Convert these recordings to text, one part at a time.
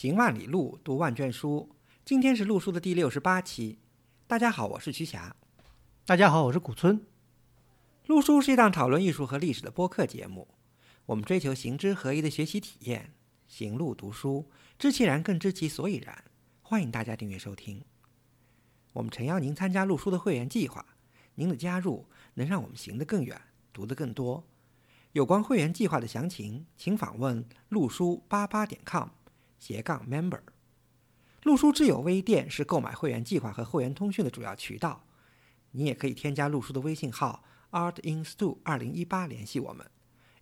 行万里路，读万卷书。今天是陆书的第六十八期。大家好，我是徐霞。大家好，我是古村。陆书是一档讨论艺术和历史的播客节目。我们追求行知合一的学习体验，行路读书，知其然更知其所以然。欢迎大家订阅收听。我们诚邀您参加陆书的会员计划。您的加入能让我们行得更远，读得更多。有关会员计划的详情，请访问陆书八八点 com 斜杠 member。陆书之友微店是购买会员计划和会员通讯的主要渠道。你也可以添加陆书的微信号 artinstu 二零一八联系我们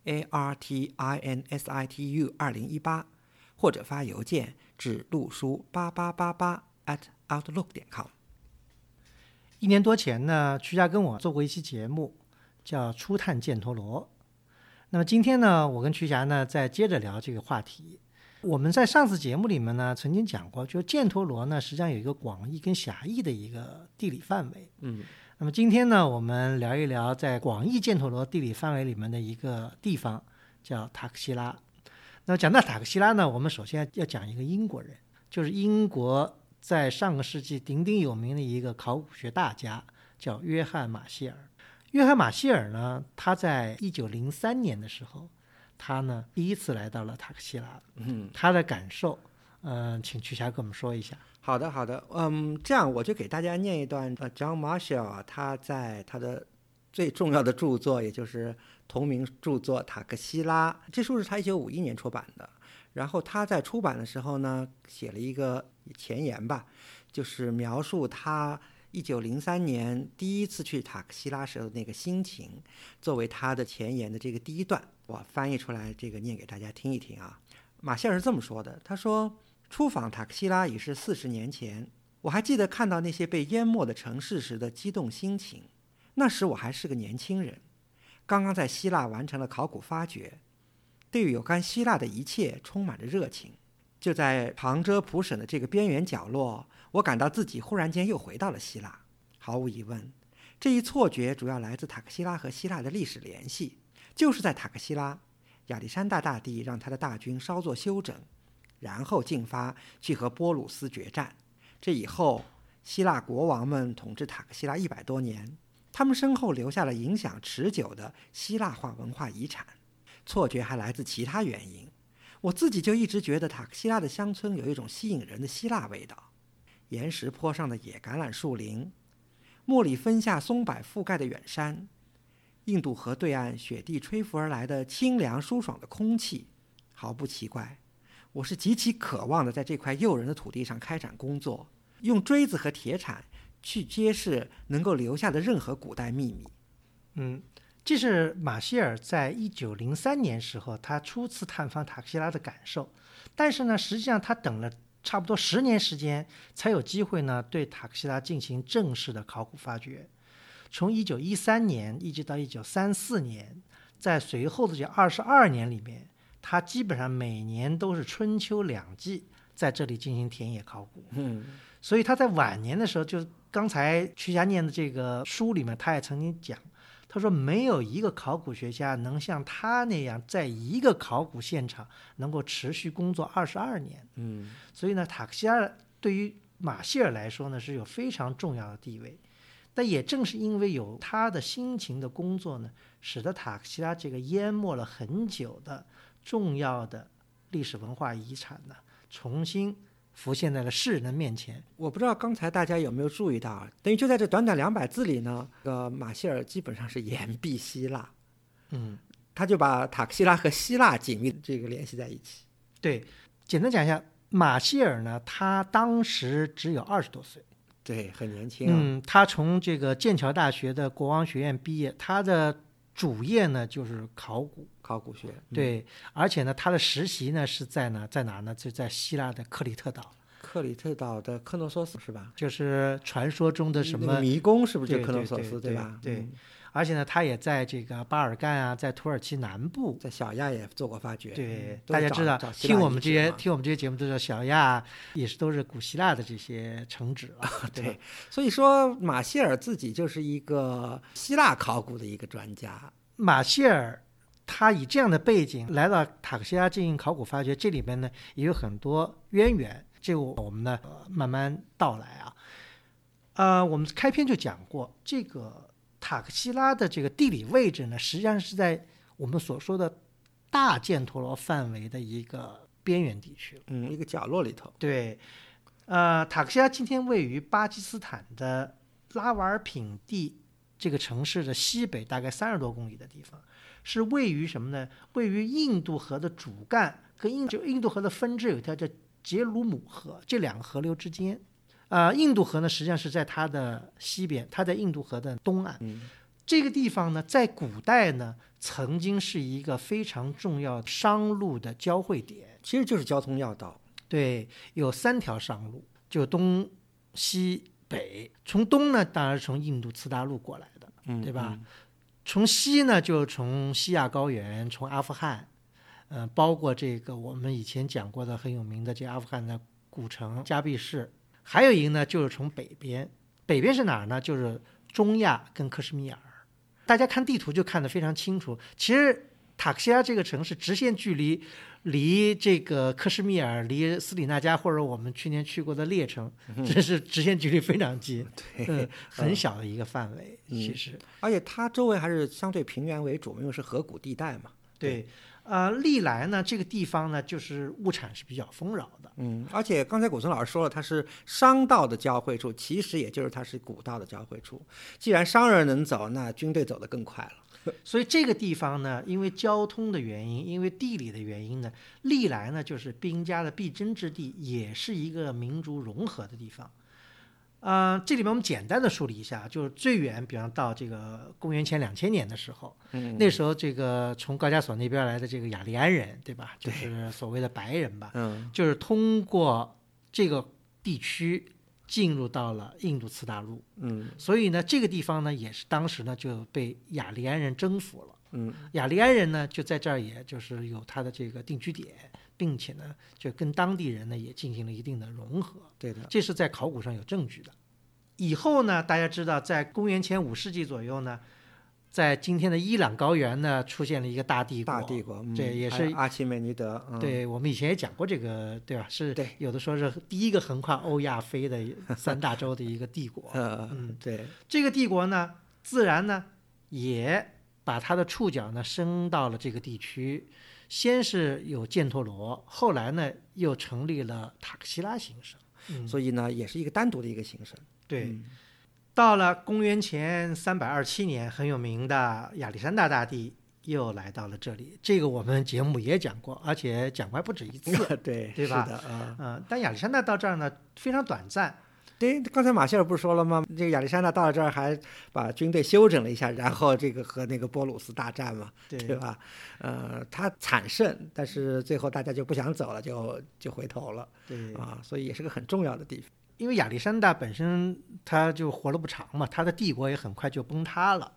，a r t i n s i t u 二零一八，或者发邮件至陆书八八八八 at outlook 点 com。一年多前呢，曲霞跟我做过一期节目，叫《初探犍陀罗》。那么今天呢，我跟曲霞呢再接着聊这个话题。我们在上次节目里面呢曾经讲过，就犍陀罗呢实际上有一个广义跟狭义的一个地理范围。嗯。那么今天呢，我们聊一聊在广义犍陀罗地理范围里面的一个地方，叫塔克西拉。那么讲到塔克西拉呢，我们首先要讲一个英国人，就是英国。在上个世纪鼎鼎有名的一个考古学大家叫约翰·马歇尔。约翰·马歇尔呢，他在一九零三年的时候，他呢第一次来到了塔克西拉。嗯，他的感受，嗯，请曲霞跟我们说一下。好的，好的。嗯，这样我就给大家念一段。呃，John Marshall 他在他的最重要的著作，也就是同名著作《塔克西拉》，这书是他一九五一年出版的。然后他在出版的时候呢，写了一个前言吧，就是描述他一九零三年第一次去塔克西拉时候的那个心情，作为他的前言的这个第一段，我翻译出来，这个念给大家听一听啊。马歇尔是这么说的：“他说，出访塔克西拉已是四十年前，我还记得看到那些被淹没的城市时的激动心情。那时我还是个年轻人，刚刚在希腊完成了考古发掘。”对于有关希腊的一切充满着热情。就在旁遮普省的这个边缘角落，我感到自己忽然间又回到了希腊。毫无疑问，这一错觉主要来自塔克西拉和希腊的历史联系。就是在塔克西拉，亚历山大大帝让他的大军稍作休整，然后进发去和波鲁斯决战。这以后，希腊国王们统治塔克西拉一百多年，他们身后留下了影响持久的希腊化文化遗产。错觉还来自其他原因，我自己就一直觉得塔克西拉的乡村有一种吸引人的希腊味道：岩石坡上的野橄榄树林，莫里芬下松柏覆盖的远山，印度河对岸雪地吹拂而来的清凉舒爽的空气。毫不奇怪，我是极其渴望的在这块诱人的土地上开展工作，用锥子和铁铲去揭示能够留下的任何古代秘密。嗯。这是马歇尔在一九零三年时候他初次探访塔克西拉的感受，但是呢，实际上他等了差不多十年时间，才有机会呢对塔克西拉进行正式的考古发掘。从一九一三年一直到一九三四年，在随后的这二十二年里面，他基本上每年都是春秋两季在这里进行田野考古。嗯，所以他在晚年的时候，就是刚才曲霞念的这个书里面，他也曾经讲。他说：“没有一个考古学家能像他那样，在一个考古现场能够持续工作二十二年。嗯，所以呢，塔克西尔对于马歇尔来说呢，是有非常重要的地位。但也正是因为有他的辛勤的工作呢，使得塔克西拉这个淹没了很久的重要的历史文化遗产呢，重新。”浮现在了世人的面前。我不知道刚才大家有没有注意到，等于就在这短短两百字里呢，呃，马歇尔基本上是言必希腊，嗯，他就把塔克西拉和希腊紧密这个联系在一起。对，简单讲一下，马歇尔呢，他当时只有二十多岁，对，很年轻。嗯，他从这个剑桥大学的国王学院毕业，他的主业呢就是考古。考古学对，而且呢，他的实习呢是在呢，在哪呢？就在希腊的克里特岛。克里特岛的克诺索斯是吧？就是传说中的什么迷宫，是不是就克诺索斯对吧？对。而且呢，他也在这个巴尔干啊，在土耳其南部，在小亚也做过发掘。对，大家知道，听我们这些听我们这些节目都知道，小亚也是都是古希腊的这些城址啊。对，所以说马歇尔自己就是一个希腊考古的一个专家。马歇尔。他以这样的背景来到塔克西拉进行考古发掘，这里边呢也有很多渊源，这个我们呢、呃慢慢道来啊。呃，我们开篇就讲过，这个塔克西拉的这个地理位置呢，实际上是在我们所说的大犍陀罗范围的一个边缘地区。嗯，一个角落里头。对，呃，塔克西拉今天位于巴基斯坦的拉瓦尔品地这个城市的西北，大概三十多公里的地方，是位于什么呢？位于印度河的主干跟印就印度河的分支有一条叫杰鲁姆河，这两个河流之间。啊，印度河呢，实际上是在它的西边，它在印度河的东岸。嗯这个地方呢，在古代呢，曾经是一个非常重要的商路的交汇点。其实就是交通要道。对，有三条商路，就东西北。从东呢，当然是从印度次大陆过来的，嗯，对吧嗯？从西呢，就从西亚高原，从阿富汗，嗯、包括这个我们以前讲过的很有名的这阿富汗的古城加毕市，还有一个呢，就是从北边，北边是哪儿呢？就是中亚跟克什米尔。大家看地图就看得非常清楚。其实塔克西拉这个城市直线距离离这个克什米尔、离斯里纳加或者我们去年去过的列城，这是直线距离非常近，嗯，很小的一个范围。其实，而且它周围还是相对平原为主，因为是河谷地带嘛。对，呃，历来呢，这个地方呢，就是物产是比较丰饶的。嗯，而且刚才古村老师说了，它是商道的交汇处，其实也就是它是古道的交汇处。既然商人能走，那军队走得更快了。所以这个地方呢，因为交通的原因，因为地理的原因呢，历来呢就是兵家的必争之地，也是一个民族融合的地方。呃，这里面我们简单的梳理一下，就是最远，比方到这个公元前两千年的时候，嗯那时候这个从高加索那边来的这个雅利安人，对吧？就是所谓的白人吧，嗯就是通过这个地区进入到了印度次大陆，嗯所以呢，这个地方呢也是当时呢就被雅利安人征服了。嗯雅利安人呢就在这儿，也就是有他的这个定居点，并且呢就跟当地人呢也进行了一定的融合，对的。这是在考古上有证据的。以后呢，大家知道，在公元前五世纪左右呢，在今天的伊朗高原呢出现了一个大帝国，大帝国，嗯对也是阿奇美尼德。嗯、对，我们以前也讲过这个，对吧？是对有的说是第一个横跨欧亚非的三大洲的一个帝国。呃，嗯对，这个帝国呢，自然呢也把它的触角呢伸到了这个地区。先是有犍陀罗，后来呢又成立了塔克西拉行省。嗯，所以呢，也是一个单独的一个行省。对。嗯到了公元前三百二七年，很有名的亚历山大大帝又来到了这里。这个我们节目也讲过，而且讲过还不止一次。对，对吧是的，啊、嗯，但亚历山大到这儿呢非常短暂，对，刚才马歇尔不是说了吗？这个亚历山大到了这儿还把军队休整了一下，然后这个和那个波鲁斯大战嘛，对对吧？呃，他惨胜，但是最后大家就不想走了，就就回头了对啊，所以也是个很重要的地方。因为亚历山大本身他就活了不长嘛，他的帝国也很快就崩塌了。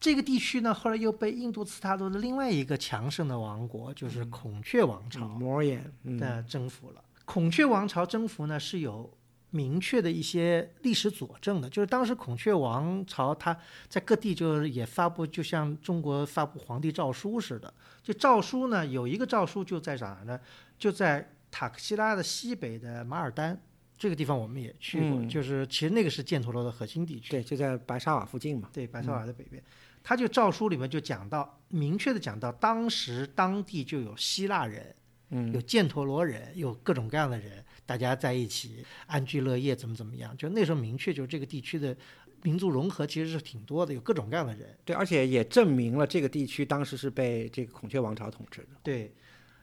这个地区呢，后来又被印度次大陆的另外一个强盛的王国，就是孔雀王朝摩眼，嗯，的征服了。孔雀王朝征服呢是有明确的一些历史佐证的，就是当时孔雀王朝它在各地就是也发布，就像中国发布皇帝诏书似的。就诏书呢，有一个诏书就在哪儿呢？就在塔克西拉的西北的马尔丹这个地方，我们也去过，嗯就是其实那个是犍陀罗的核心地区。对，就在白沙瓦附近嘛。对，白沙瓦的北边，他就诏书里面就讲到，明确的讲到，当时当地就有希腊人，嗯有犍陀罗人，有各种各样的人，大家在一起安居乐业，怎么怎么样？就那时候明确，就是这个地区的民族融合其实是挺多的，有各种各样的人。对，而且也证明了这个地区当时是被这个孔雀王朝统治的。对，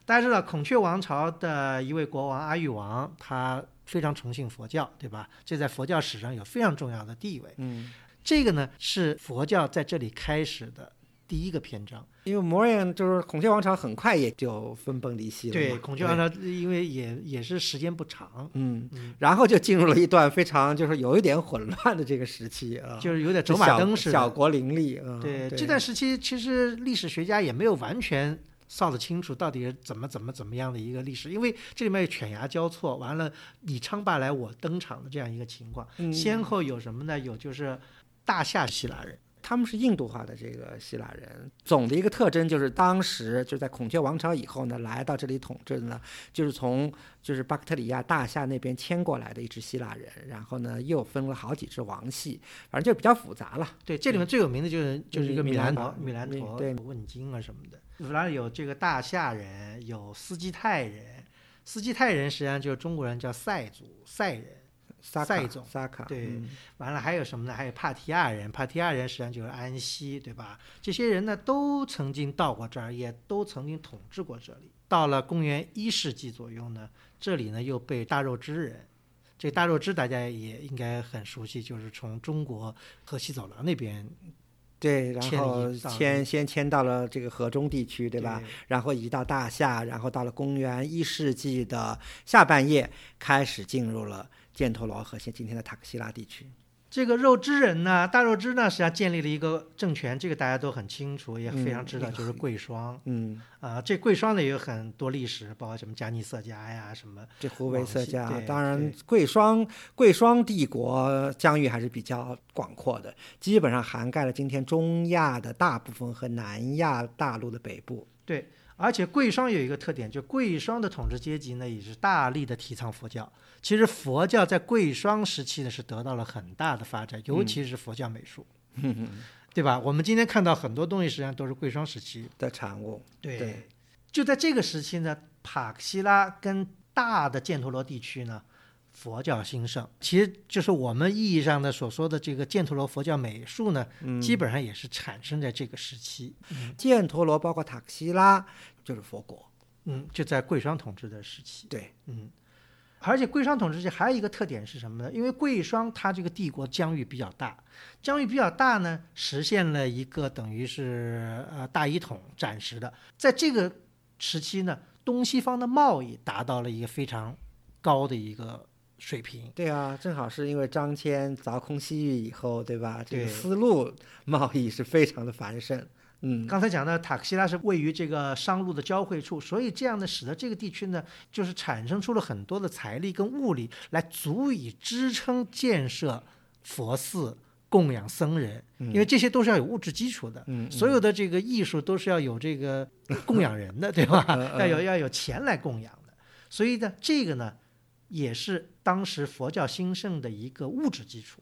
大家知道孔雀王朝的一位国王阿育王，他非常崇信佛教，对吧？这在佛教史上有非常重要的地位。嗯，这个呢是佛教在这里开始的第一个篇章。因为摩眼就是孔雀王朝很快也就分崩离析了。对，孔雀王朝因为也也是时间不长，嗯，然后就进入了一段非常就是有一点混乱的这个时期啊，就是有点走马灯似的。小国林立啊。对，对这段时期其实历史学家也没有完全扫得清楚到底是怎么怎么怎么样的一个历史，因为这里面有犬牙交错，完了你昌霸来我登场的这样一个情况，嗯先后有什么呢？有就是大夏希腊人，他们是印度化的这个希腊人，总的一个特征就是当时就在孔雀王朝以后呢，来到这里统治的呢，就是从就是巴克特里亚大夏那边迁过来的一支希腊人，然后呢又分了好几支王系，反正就比较复杂了。对，这里面最有名的就是就是一个米兰陀米米兰陀对问津啊什么的。然后有这个大夏人，有斯基泰人，斯基泰人实际上就是中国人叫塞族塞人。萨卡塞总萨卡对嗯完了还有什么呢？还有帕提亚人，帕提亚人实际上就是安息，对吧？这些人呢都曾经到过这儿，也都曾经统治过这里。到了公元一世纪左右呢，这里呢又被大肉支人。这个大肉支大家也应该很熟悉，就是从中国河西走廊那边，对，然后迁先迁到了这个河中地区，对吧？对？然后移到大夏，然后到了公元一世纪的下半叶，开始进入了犍陀罗和现今天的塔克西拉地区。这个肉汁人呢，大肉汁呢，实际上建立了一个政权，这个大家都很清楚，也非常知道，嗯就是贵霜嗯，啊、这贵霜呢也有很多历史，包括什么加尼色迦呀，什么这湖北色迦，往西对当然贵霜贵霜帝国疆域还是比较广阔的，基本上涵盖了今天中亚的大部分和南亚大陆的北部。对而且贵霜有一个特点，就贵霜的统治阶级呢，也是大力的提倡佛教。其实佛教在贵霜时期呢，是得到了很大的发展，尤其是佛教美术，对吧？我们今天看到很多东西，实际上都是贵霜时期。的产物，对，对就在这个时期呢，帕克西拉跟大的犍陀罗地区呢，佛教兴盛。其实就是我们意义上的所说的这个犍陀罗佛教美术呢，基本上也是产生在这个时期。犍陀罗包括塔克西拉就是佛国，嗯，就在贵霜统治的时期。对，嗯，而且贵霜统治时期还有一个特点是什么呢？因为贵霜它这个帝国疆域比较大，疆域比较大呢，实现了一个等于是呃大一统，暂时的。在这个时期呢，东西方的贸易达到了一个非常高的一个水平。对啊，正好是因为张骞凿空西域以后，对吧？这个丝路贸易是非常的繁盛。嗯，刚才讲的塔克西拉是位于这个商路的交汇处，所以这样呢，使得这个地区呢，就是产生出了很多的财力跟物力，来足以支撑建设佛寺、供养僧人，因为这些都是要有物质基础的。嗯，所有的这个艺术都是要有这个供养人的，对吧？嗯要有要有钱来供养的。所以呢，这个呢，也是当时佛教兴盛的一个物质基础。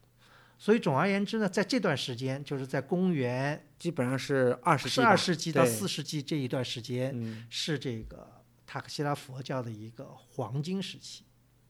所以总而言之呢，在这段时间，就是在公元基本上是二十十二世纪到对四世纪这一段时间，嗯，是这个塔克西拉佛教的一个黄金时期。